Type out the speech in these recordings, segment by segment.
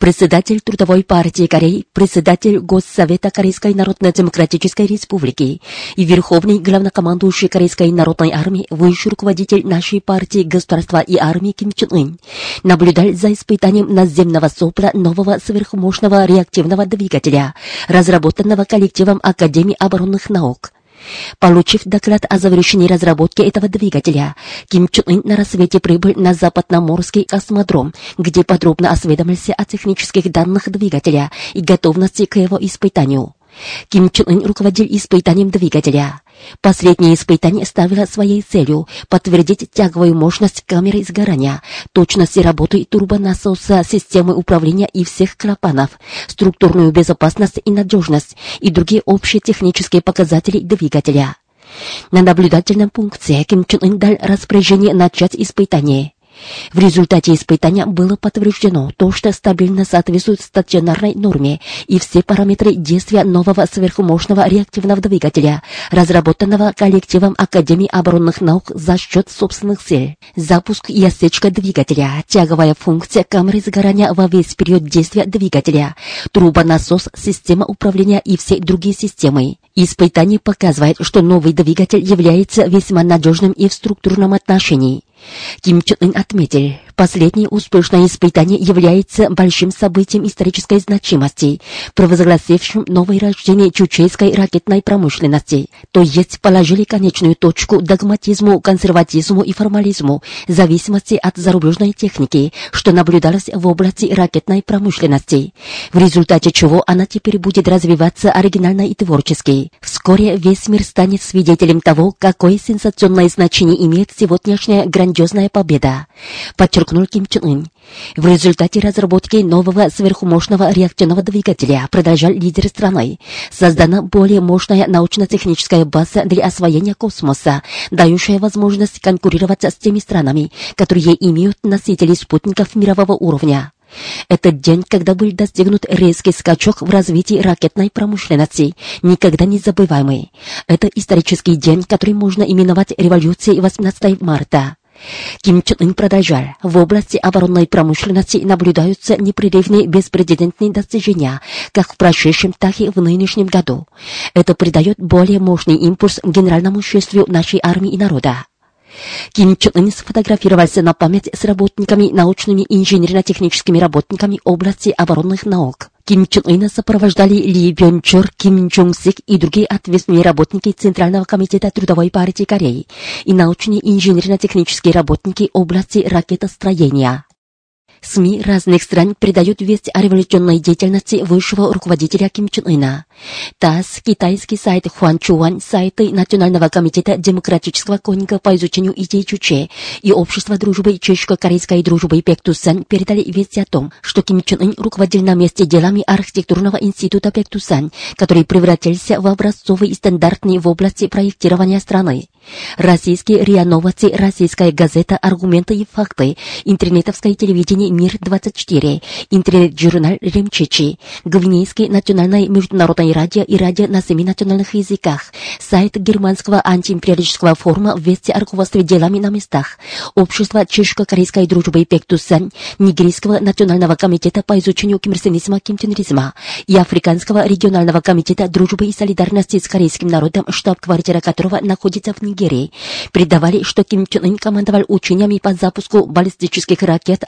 Председатель Трудовой партии Кореи, председатель Госсовета Корейской Народно-Демократической Республики и верховный главнокомандующий Корейской Народной Армии, высший руководитель нашей партии государства и армии Ким Чен Ын, наблюдал за испытанием наземного сопла нового сверхмощного реактивного двигателя, разработанного коллективом Академии оборонных наук – Получив доклад о завершении разработки этого двигателя, Ким Чун Ын на рассвете прибыл на западноморский космодром, где подробно осведомился о технических данных двигателя и готовности к его испытанию. Ким Чун Ын руководил испытанием двигателя. Последнее испытание ставило своей целью подтвердить тяговую мощность камеры сгорания, точность работы турбонасоса, системы управления и всех клапанов, структурную безопасность и надежность и другие общие технические показатели двигателя. На наблюдательном пункте Ким Чун Ын дал распоряжение начать испытание. В результате испытания было подтверждено то, что стабильно соответствует стационарной норме и все параметры действия нового сверхмощного реактивного двигателя, разработанного коллективом Академии оборонных наук за счет собственных сил. Запуск и осечка двигателя, тяговая функция камеры сгорания во весь период действия двигателя, трубонасос, система управления и все другие системы. Испытание показывает, что новый двигатель является весьма надежным и в структурном отношении. Ким Чен Ын отметил, последнее успешное испытание является большим событием исторической значимости, провозгласившим новое рождение чучейской ракетной промышленности, то есть положили конечную точку догматизму, консерватизму и формализму, в зависимости от зарубежной техники, что наблюдалось в области ракетной промышленности, в результате чего она теперь будет развиваться оригинально и творчески. Вскоре весь мир станет свидетелем того, какое сенсационное значение имеет сегодняшняя грандиозная победа, подчеркнул Ким Чен Ын. В результате разработки нового сверхмощного реактивного двигателя продолжал лидер страны. Создана более мощная научно-техническая база для освоения космоса, дающая возможность конкурировать с теми странами, которые имеют носители спутников мирового уровня. Этот день, когда был достигнут резкий скачок в развитии ракетной промышленности, никогда не забываемый. Это исторический день, который можно именовать революцией 18 марта. Ким Чен Ын продолжал. В области оборонной промышленности наблюдаются непрерывные беспрецедентные достижения, как в прошедшем, так и в нынешнем году. Это придает более мощный импульс генеральному шествию нашей армии и народа. Ким Чен Ын сфотографировался на память с работниками, научными и инженерно-техническими работниками области оборонных наук. Ким Чен Ына сопровождали Ли Бён Чор, Ким Чон Сик и другие ответственные работники Центрального комитета Трудовой партии Кореи и научные инженерно-технические работники области ракетостроения. СМИ разных стран передают весть о революционной деятельности высшего руководителя Ким Чен Ына. ТАСС, китайский сайт Хуанчуань, сайты Национального комитета демократического конника по изучению идей Чуче и Общество дружбы чешско-корейской дружбы Пектусан передали весть о том, что Ким Чен Ын руководил на месте делами архитектурного института Пектусан, который превратился в образцовый и стандартный в области проектирования страны. Российские РИА Новости, российская газета «Аргументы и факты», интернетовское телевидение «Мир-24», интернет-журнал «Ремчичи», Гвинейский национальное международное радио и радио на семи национальных языках, сайт германского антиимпериалистического форума «Вести о руководстве делами на местах», общество чешско-корейской дружбы Пектусан, Нигерийского национального комитета по изучению кимрсенизма кимтенризма и Африканского регионального комитета дружбы и солидарности с корейским народом, штаб-квартира которого находится в Нигерии, передавали, что Ким Чен Ын командовал учениями по запуску баллистических ракет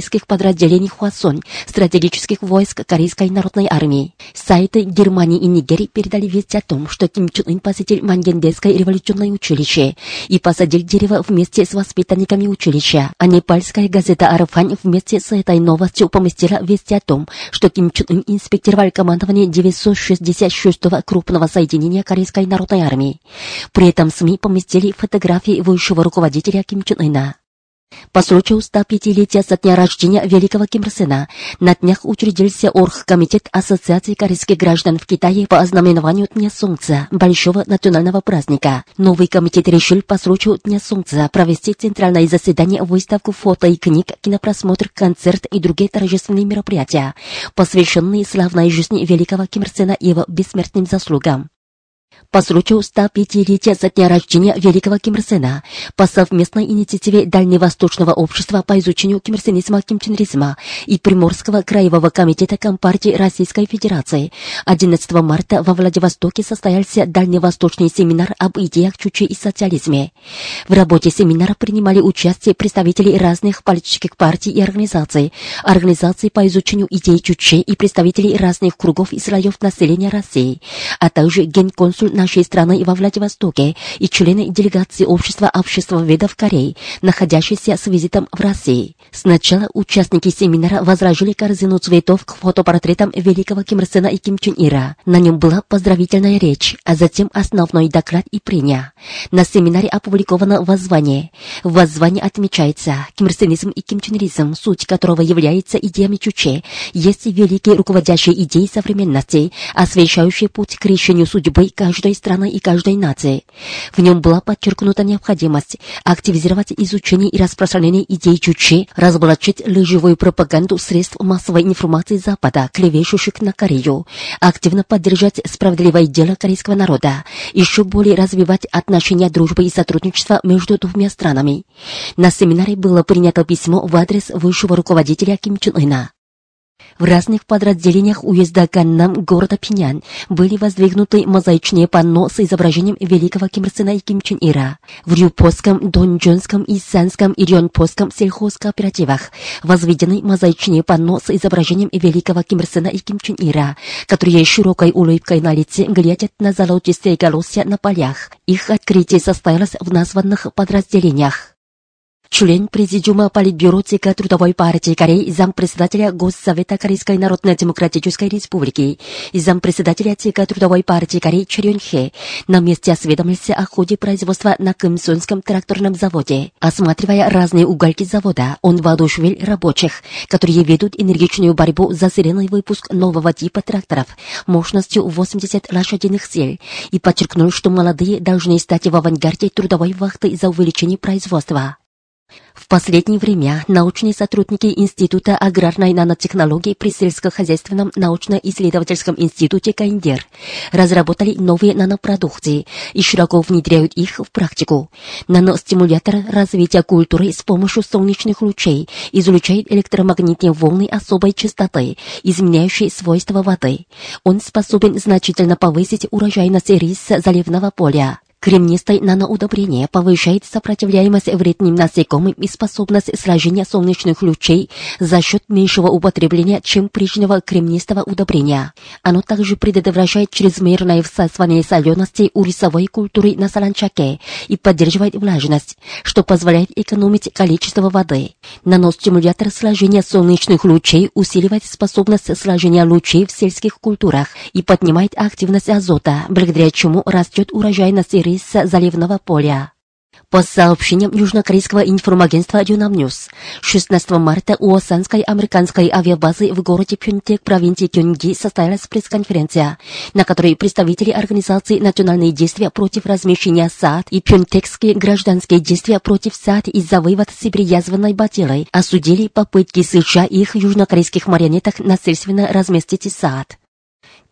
артиллерийских подразделений Хуасон, стратегических войск Корейской народной армии. Сайты Германии и Нигерии передали весть о том, что Ким Чен Ын посетил Мангендейское революционное училище и посадил дерево вместе с воспитанниками училища, а непальская газета «Арафань» вместе с этой новостью поместила весть о том, что Ким Чен Ын инспектировал командование 966-го крупного соединения Корейской народной армии. При этом СМИ поместили фотографии высшего руководителя Ким Чен Ына. По случаю 105-летия со дня рождения великого Ким Ир Сена на днях учредился Оргкомитет Ассоциации корейских граждан в Китае по ознаменованию Дня Солнца, большого национального праздника. Новый комитет решил по случаю Дня Солнца провести центральное заседание, выставку фото и книг, кинопросмотр, концерт и другие торжественные мероприятия, посвященные славной жизни великого Ким Ир Сена и его бессмертным заслугам по случаю 105-летия со дня рождения великого Ким Ир Сена по совместной инициативе Дальневосточного общества по изучению кимирсенизма кимченризма и Приморского краевого комитета Компартии Российской Федерации 11 марта во Владивостоке состоялся Дальневосточный семинар об идеях Чучи и социализме. В работе семинара принимали участие представители разных политических партий и организаций, организаций по изучению идей Чучи и представители разных кругов и слоев населения России, а также нашей страны во Владивостоке и члены делегации Общества обществоведов Кореи, находящиеся с визитом в России. Сначала участники семинара возражили корзину цветов к фотопортретам великого Ким Ир Сена и Ким Чен Ира. На нем была поздравительная речь, а затем основной доклад и прения. На семинаре опубликовано воззвание. В воззвании отмечается, Ким и Ким суть которого является идеями Чуче, есть великие руководящие идеи современности, освещающие путь к решению судьбы каждой страны и каждой нации. В нем была подчеркнута необходимость активизировать изучение и распространение идей Чучи, разоблачить лживую пропаганду средств массовой информации Запада, клевещущих на Корею, активно поддержать справедливое дело корейского народа, еще более развивать отношения дружбы и сотрудничества между двумя странами. На семинаре было принято письмо в адрес высшего руководителя Ким Чен Ына. В разных подразделениях уезда Ганнам города Пинян были воздвигнуты мозаичные панно с изображением великого Ким Ир и Ким Чен Ира. В Рюпосском, Донджонском, Исанском и Рионпосском сельхозкооперативах возведены мозаичные панно с изображением великого Ким Ир и Ким Чен Ира, которые широкой улыбкой на лице глядят на золотистые колосья на полях. Их открытие состоялось в названных подразделениях член Президиума Политбюро ЦК Трудовой партии Кореи, зампредседателя Госсовета Корейской Народно-Демократической Республики и зампредседателя ЦК Трудовой партии Кореи Чорюн Хе на месте осведомился о ходе производства на Кымсунском тракторном заводе. Осматривая разные угольки завода, он воодушевил рабочих, которые ведут энергичную борьбу за серийный выпуск нового типа тракторов мощностью 80 лошадиных сил и подчеркнул, что молодые должны стать в авангарде трудовой вахты за увеличение производства. В последнее время научные сотрудники Института аграрной нанотехнологии при сельскохозяйственном научно-исследовательском институте Каиндер разработали новые нанопродукции и широко внедряют их в практику. Наностимулятор развития культуры с помощью солнечных лучей излучает электромагнитные волны особой частоты, изменяющие свойства воды. Он способен значительно повысить урожайность риса заливного поля. Кремнистое наноудобрение повышает сопротивляемость вредным насекомым и способность сражения солнечных лучей за счет меньшего употребления, чем прежнего кремнистого удобрения. Оно также предотвращает чрезмерное всасывание солености у рисовой культуры на солончаке и поддерживает влажность, что позволяет экономить количество воды. Наностимулятор сражения солнечных лучей усиливает способность сражения лучей в сельских культурах и поднимает активность азота, благодаря чему растет урожайность и риса заливного поля. По сообщениям южнокорейского информагентства Ёнхап News, 16 марта у Осанской американской авиабазы в городе Пюнтек провинции Кюнги состоялась пресс-конференция, на которой представители организации «Национальные действия против размещения THAAD» и «Пюнтекские гражданские действия против THAAD из-за вывода сибиреязвенной бациллы осудили попытки США и их южнокорейских марионеток насильственно разместить THAAD.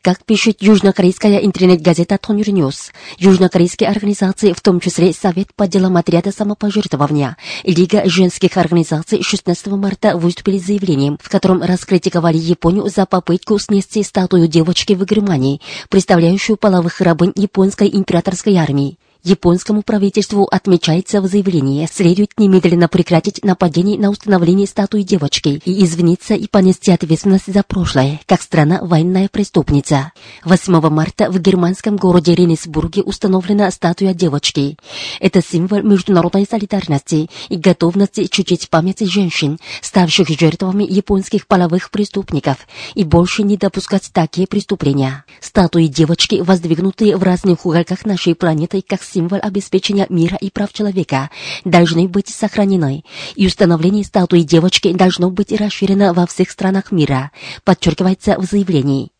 Как пишет южнокорейская интернет-газета Тхониль News, южнокорейские организации, в том числе Совет по делам отряда самопожертвования и Лига женских организаций 16 марта выступили с заявлением, в котором раскритиковали Японию за попытку снести статую девочки в Германии, представляющую половых рабынь японской императорской армии. Японскому правительству отмечается в заявлении, следует немедленно прекратить нападение на установление статуи девочки и извиниться и понести ответственность за прошлое, как страна военная преступница. 8 марта в германском городе Ренесбурге установлена статуя девочки. Это символ международной солидарности и готовности чутить память женщин, ставших жертвами японских половых преступников, и больше не допускать такие преступления. Статуи девочки, воздвигнутые в разных уголках нашей планеты, как символ обеспечения мира и прав человека, должны быть сохранены, и установление статуи девочки должно быть расширено во всех странах мира, подчеркивается в заявлении.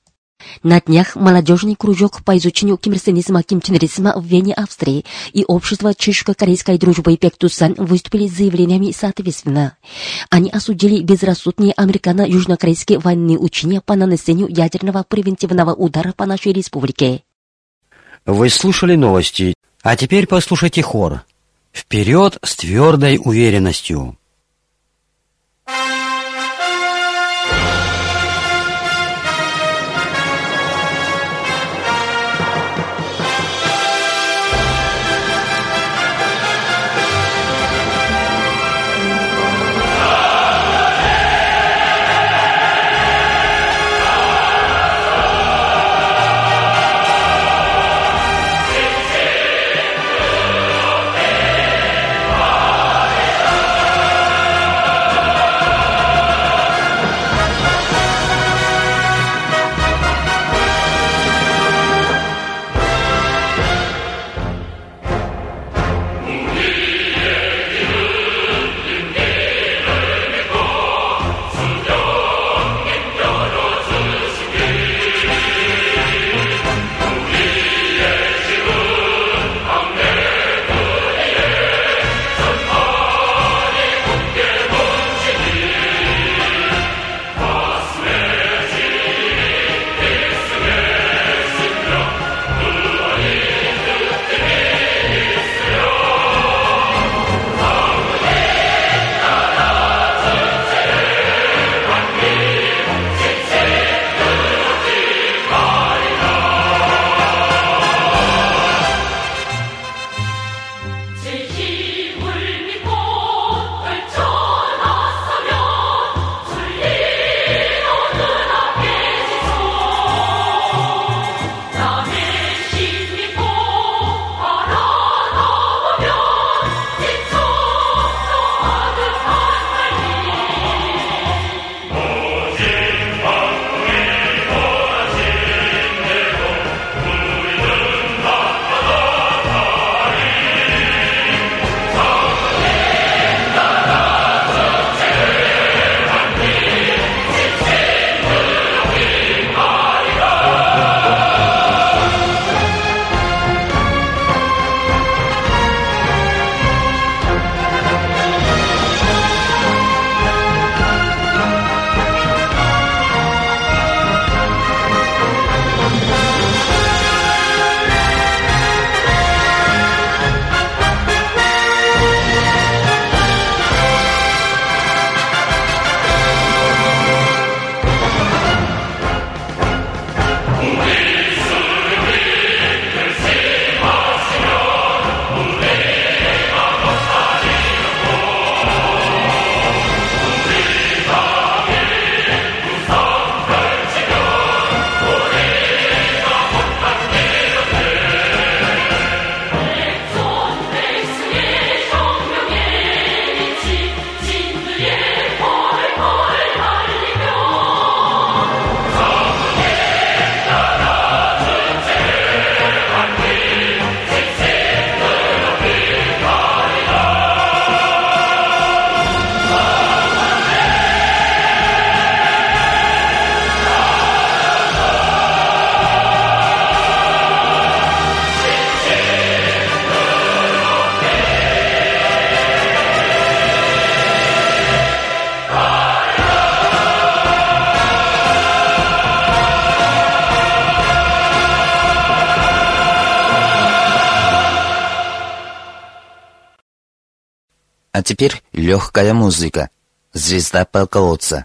На днях молодежный кружок по изучению кимирсенизма кимченризма в Вене, Австрии и общество чешско-корейской дружбы Пектусан выступили с заявлениями соответственно. Они осудили безрассудные американо-южнокорейские военные учения по нанесению ядерного превентивного удара по нашей республике. Вы слушали новости, а теперь послушайте хор. Вперед с твердой уверенностью. Теперь легкая музыка. Звезда полководца.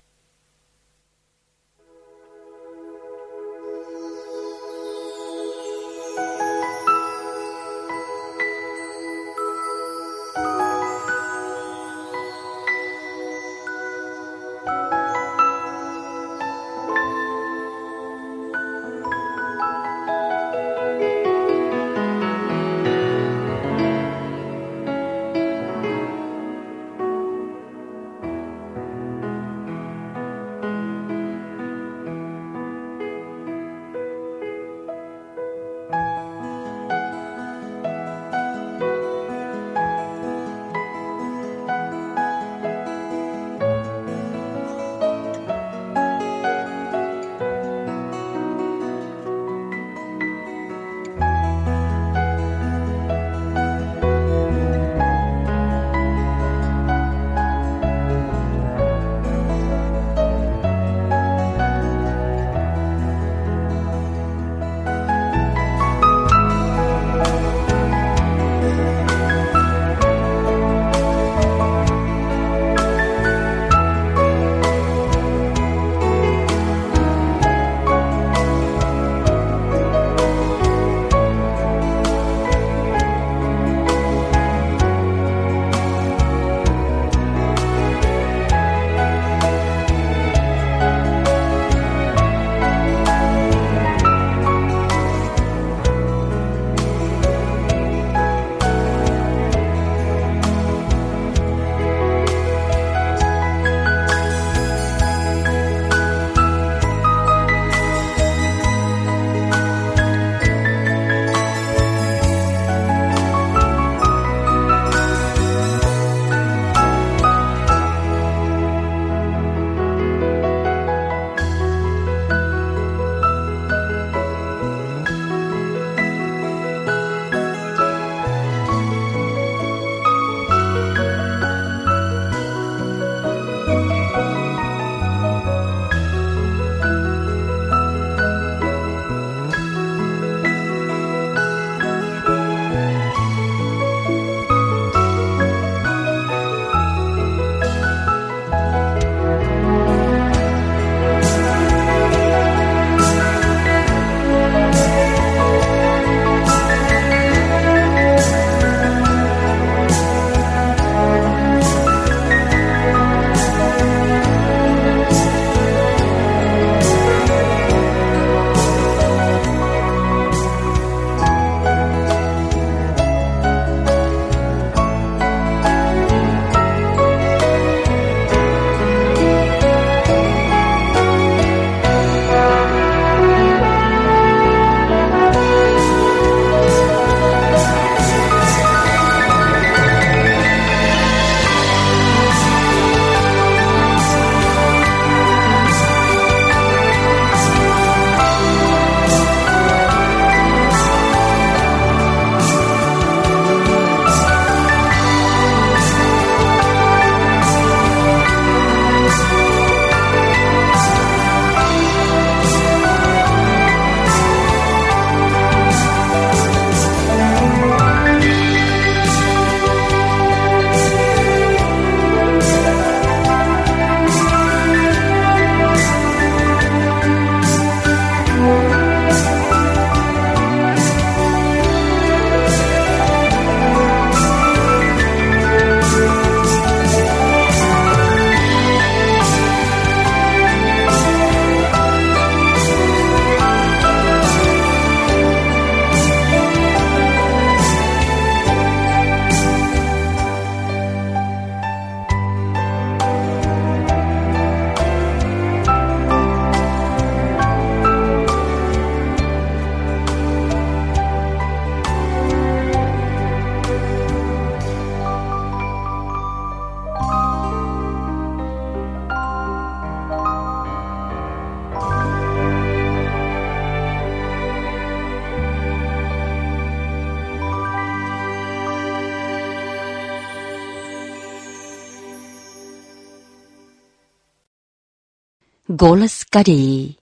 Голос Кореи.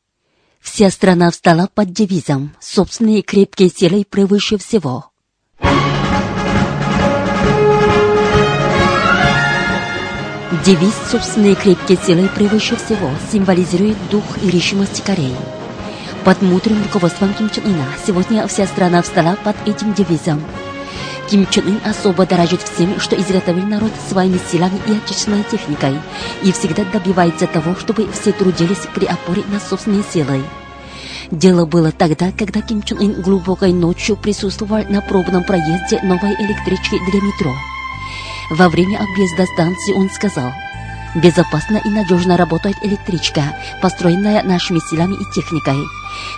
Вся страна встала под девизом «Собственные крепкие силы превыше всего». Девиз «Собственные крепкие силы превыше всего» символизирует дух и решимость Кореи. Под мудрым руководством Ким Чен Ына сегодня вся страна встала под этим девизом. Ким Чен Ын особо дорожит всем, что изготовил народ своими силами и отечественной техникой, и всегда добивается того, чтобы все трудились при опоре на собственные силы. Дело было тогда, когда Ким Чен Ын глубокой ночью присутствовал на пробном проезде новой электрички для метро. Во время объезда станции он сказал, «Безопасно и надежно работает электричка, построенная нашими силами и техникой.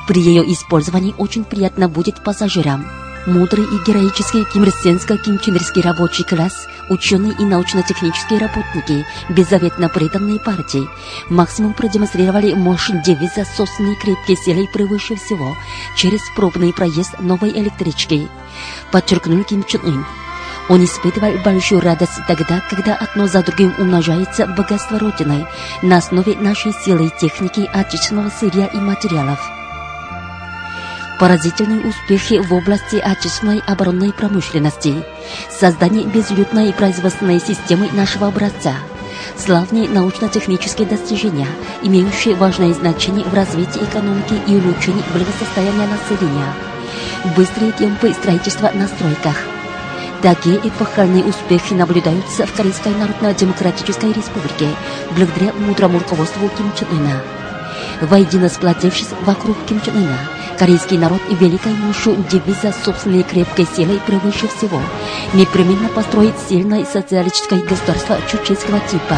При ее использовании очень приятно будет пассажирам». Мудрый и героический кимрсенско-кимченерский рабочий класс, ученые и научно-технические работники, беззаветно преданные партии, максимум продемонстрировали мощь девиза собственной крепкие силы превыше всего через пробный проезд новой электрички. Подчеркнул Ким Чен Ын. Он испытывал большую радость тогда, когда одно за другим умножается богатство Родины на основе нашей силы и техники отечественного сырья и материалов. Поразительные успехи в области отечественной оборонной промышленности, создание безлюдной производственной системы нашего образца, славные научно-технические достижения, имеющие важное значение в развитии экономики и улучшении благосостояния населения, быстрые темпы строительства на стройках. Такие эпохальные успехи наблюдаются в Корейской Народно-Демократической Республике благодаря мудрому руководству Ким Чен Ына. Воедино сплотившись вокруг Ким Чен Ына, корейский народ и великой мощью девиза собственной крепкой силой превыше всего непременно построить сильное социалистическое государство чучельского типа.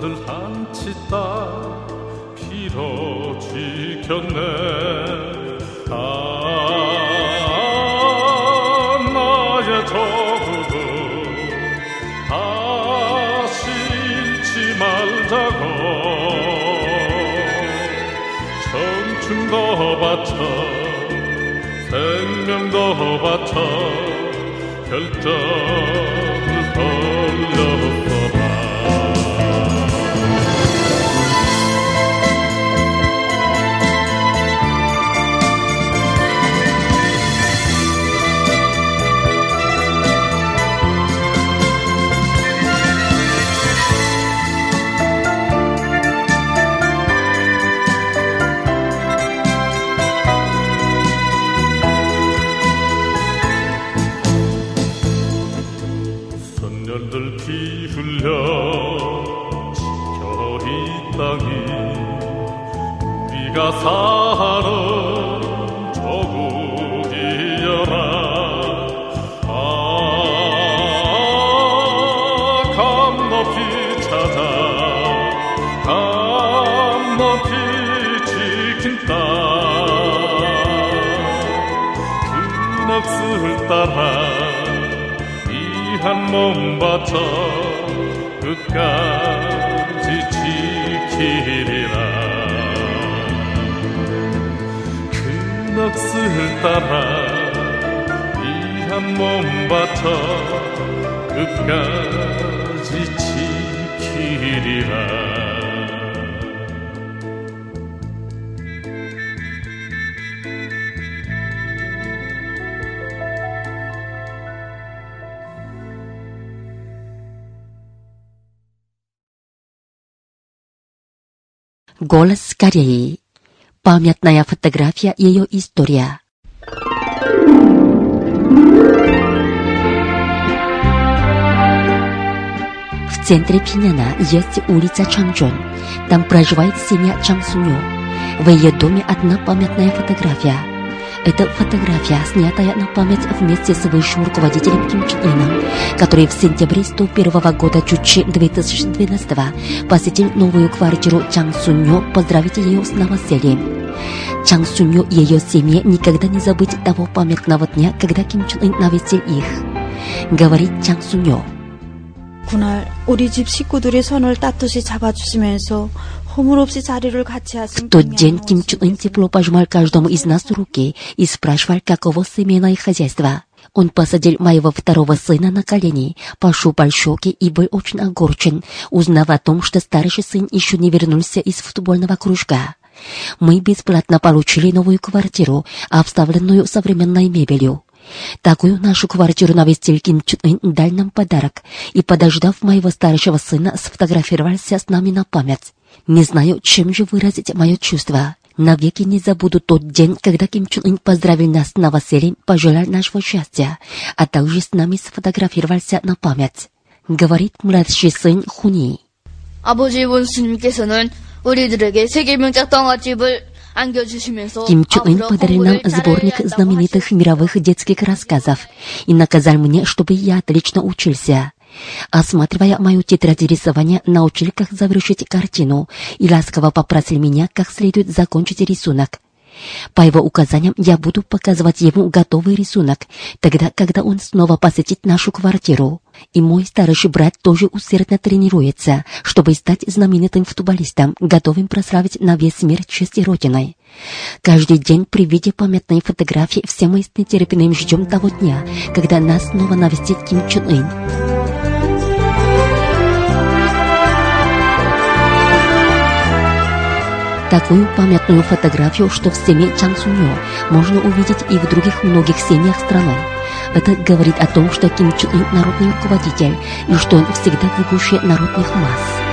전사들 한치 따 피로 지켰네. 아 나의 조국은 다시 잃지 말자고. 청춘도 바쳐 생명도 바쳐 결정을 돌려 사는 조국이여라. 아 감높이 찾아. 감높이 지킨 땅그 넋을 따라 이 한 몸 바쳐 끝까지 지키리라 넋을 따라 이 한 몸 바쳐 끝까지 지키리라 Голос Кореи. Памятная фотография ее история. В центре Пиняна есть улица Чанчжон. Там проживает семья Чангсуньо. В ее доме одна памятная фотография. Это фотография, снятая на память вместе с высшим руководителем Ким Чен Ыном, который в сентябре 101 года Чучи 2012 посетил новую квартиру Чан Суньо поздравить ее с новосельем. Чан Суньо и ее семье никогда не забыть того памятного дня, когда Ким Чен Ын навестил их. Говорит Чан Суньо. 그날 우리 집 식구들이 손을 따뜻이 잡아주시면서 в тот день Ким Чун Ын тепло пожимал каждому из нас руки и спрашивал, каково семейное хозяйство. Он посадил моего второго сына на колени, пошупал щеки и был очень огорчен, узнав о том, что старший сын еще не вернулся из футбольного кружка. Мы бесплатно получили новую квартиру, обставленную современной мебелью. Такую нашу квартиру навестил Ким Чун Ын дал нам подарок и, подождав моего старшего сына, сфотографировался с нами на память. Не знаю, чем же выразить мое чувство. Навеки не забуду тот день, когда Ким Чен Ын поздравил нас с новосельем, пожелал нашего счастья, а также с нами сфотографировался на память. Говорит младший сын Хуни. 아버지 원수님께서는 우리들에게 세계명작 동화집을 안겨주시면서 Ким Чен Ын 앞으로 подарил нам 공부를 сборник 잘해야 한다고 знаменитых мировых детских рассказов и наказал мне, чтобы я отлично учился. Осматривая мою тетрадь рисования, научил, как завершить картину и ласково попросил меня, как следует закончить рисунок. По его указаниям я буду показывать ему готовый рисунок, тогда, когда он снова посетит нашу квартиру. И мой старший брат тоже усердно тренируется, чтобы стать знаменитым футболистом, готовым прославить на весь мир честь и Родиной. Каждый день при виде памятной фотографии все мы с нетерпением ждем того дня, когда нас снова навестит Ким Чен Ын. Такую памятную фотографию, что в семье Чан Суньо можно увидеть и в других многих семьях страны. Это говорит о том, что Ким Чен Ын народный руководитель, и что он всегда в народных масс.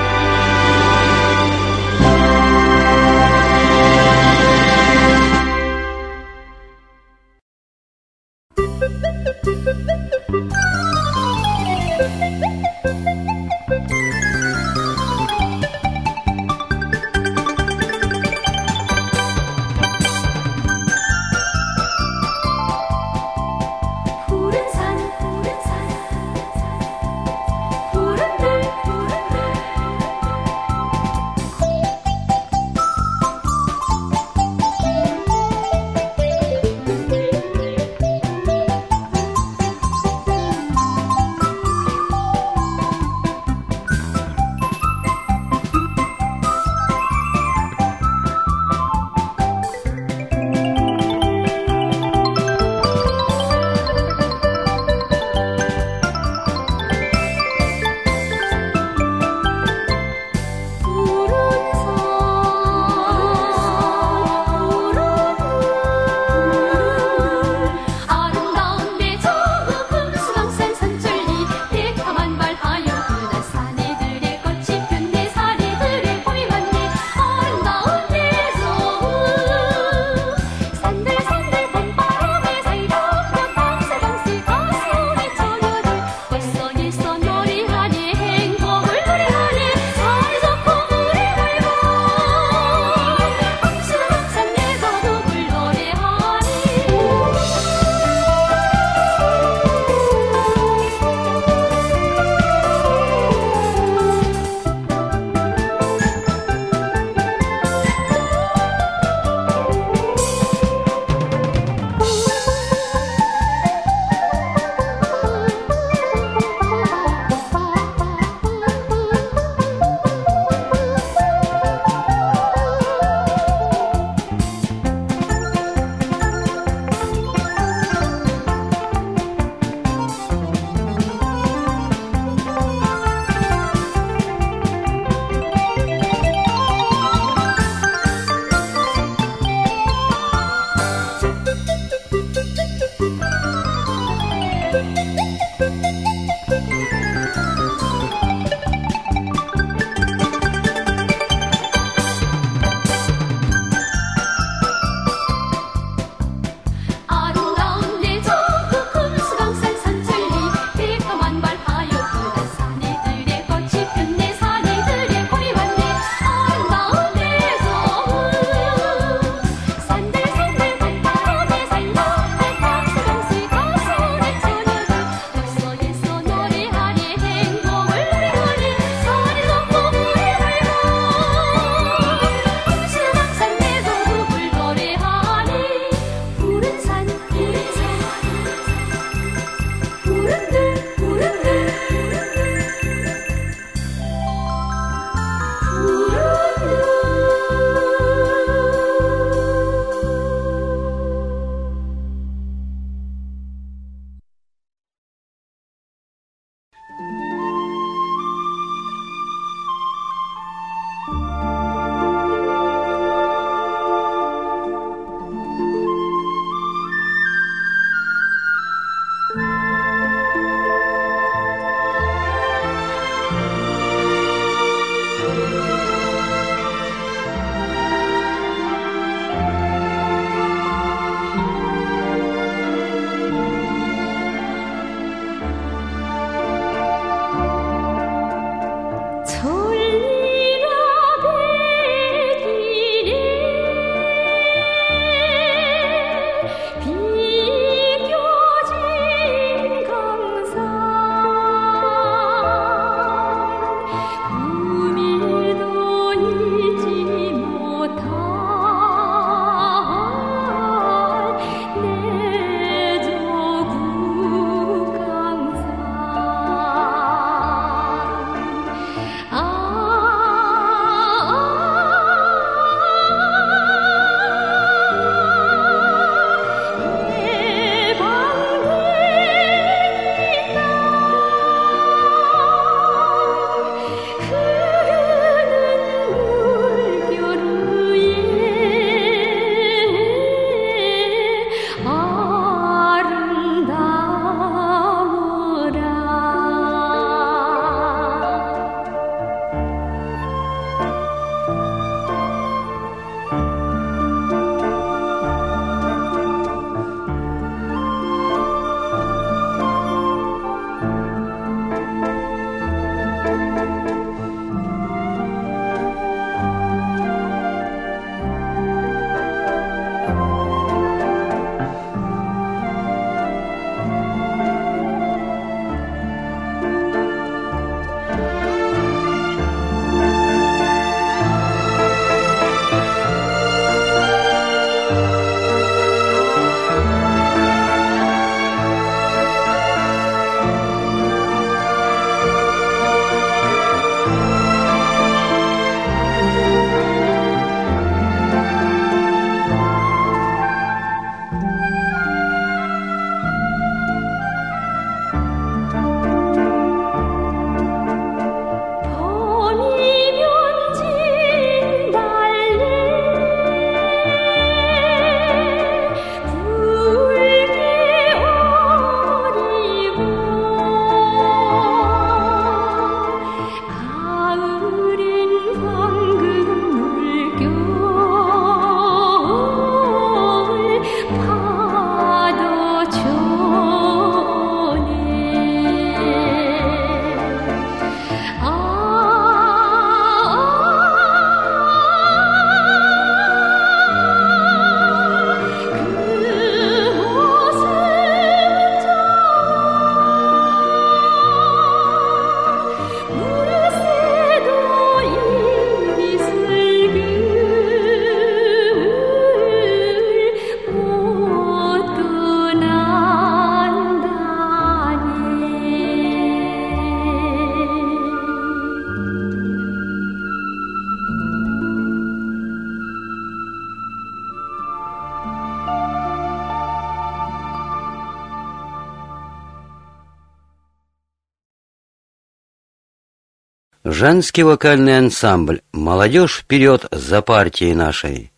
Женский вокальный ансамбль «Молодежь вперед за партией нашей».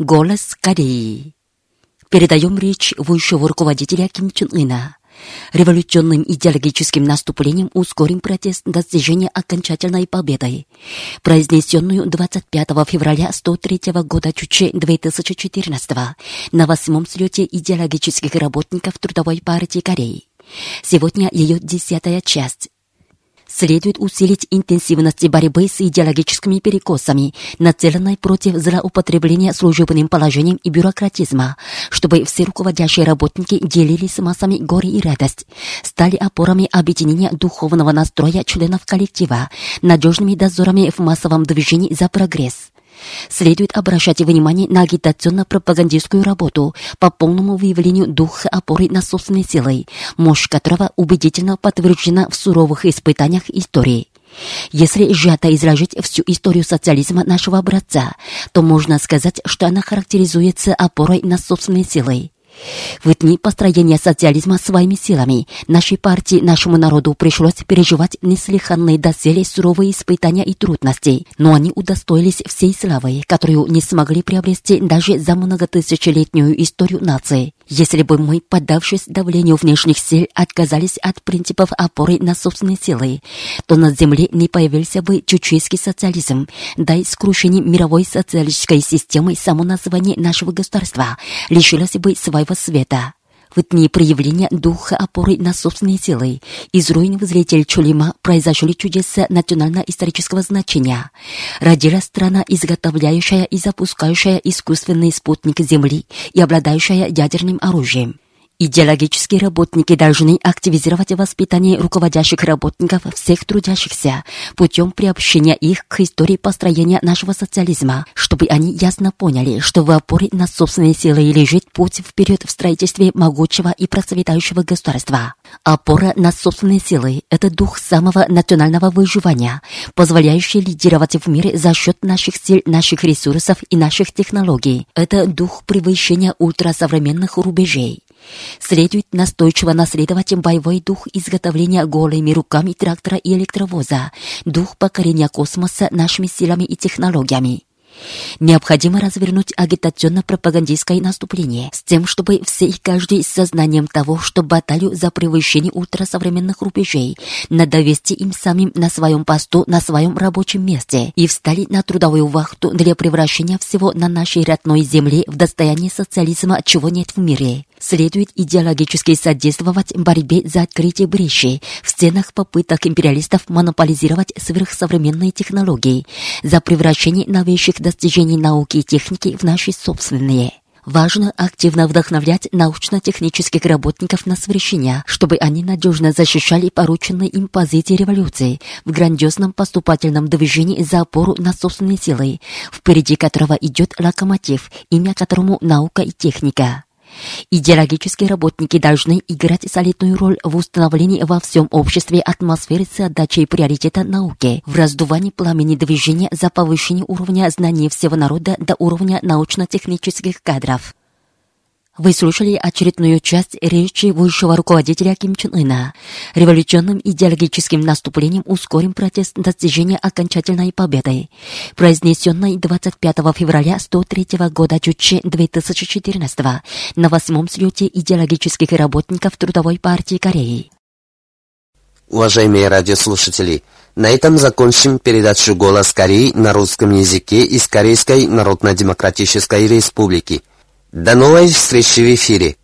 Голос Кореи. Передаем речь высшего руководителя Ким Чен Ына. Революционным идеологическим наступлением ускорим протест достижения окончательной победы, произнесенную 25 февраля 103 года Чуче 2014 на восьмом слете идеологических работников Трудовой партии Кореи. Сегодня ее десятая часть. Следует усилить интенсивность борьбы с идеологическими перекосами, нацеленной против злоупотребления служебным положением и бюрократизма, чтобы все руководящие работники делились с массами горе и радость, стали опорами объединения духовного настроя членов коллектива, надежными дозорами в массовом движении за прогресс. Следует обращать внимание на агитационно-пропагандистскую работу по полному выявлению духа опоры на собственные силы, мощь которого убедительно подтверждена в суровых испытаниях истории. Если сжато изложить всю историю социализма нашего образца, то можно сказать, что она характеризуется опорой на собственные силы. В дни построения социализма своими силами нашей партии, нашему народу пришлось переживать неслыханные доселе суровые испытания и трудности, но они удостоились всей славы, которую не смогли приобрести даже за многотысячелетнюю историю нации. Если бы мы, поддавшись давлению внешних сил, отказались от принципов опоры на собственные силы, то на Земле не появился бы чучуйский социализм, да и скрушение мировой социалистической системы само название нашего государства лишилось бы своего света. В дни проявления духа опоры на собственные силы из руин возлетели Чулима произошли чудеса национально-исторического значения. Родилась страна, изготовляющая и запускающая искусственный спутник Земли и обладающая ядерным оружием. Идеологические работники должны активизировать воспитание руководящих работников всех трудящихся путем приобщения их к истории построения нашего социализма, чтобы они ясно поняли, что в опоре на собственные силы лежит путь вперед в строительстве могучего и процветающего государства. Опора на собственные силы – это дух самого национального выживания, позволяющий лидировать в мире за счет наших сил, наших ресурсов и наших технологий. Это дух превышения ультрасовременных рубежей. Следует настойчиво наследовать боевой дух изготовления голыми руками трактора и электровоза, дух покорения космоса нашими силами и технологиями. Необходимо развернуть агитационно-пропагандистское наступление с тем, чтобы все и каждый с сознанием того, что баталью за превышение ультрасовременных рубежей надо вести им самим на своем посту, на своем рабочем месте и встали на трудовую вахту для превращения всего на нашей родной земле в достояние социализма, чего нет в мире. Следует идеологически содействовать борьбе за открытие бреши в стенах попыток империалистов монополизировать сверхсовременные технологии, за превращение новейших достижений науки и техники в наши собственные. Важно активно вдохновлять научно-технических работников на совершения, чтобы они надежно защищали порученные им позиции революции в грандиозном поступательном движении за опору на собственные силы, впереди которого идет локомотив, имя которому наука и техника. Идеологические работники должны играть солидную роль в установлении во всем обществе атмосферы с отдачей приоритета науке, в раздувании пламени движения за повышение уровня знаний всего народа до уровня научно-технических кадров. Вы слушали очередную часть речи высшего руководителя Ким Чен Ына. Революционным идеологическим наступлением ускорим протест достижения окончательной победы, произнесенной 25 февраля 103 года Чуче 2014 на восьмом слете идеологических работников Трудовой партии Кореи. Уважаемые радиослушатели, на этом закончим передачу «Голос Кореи» на русском языке из Корейской Народно-Демократической Республики. До новой встречи в эфире.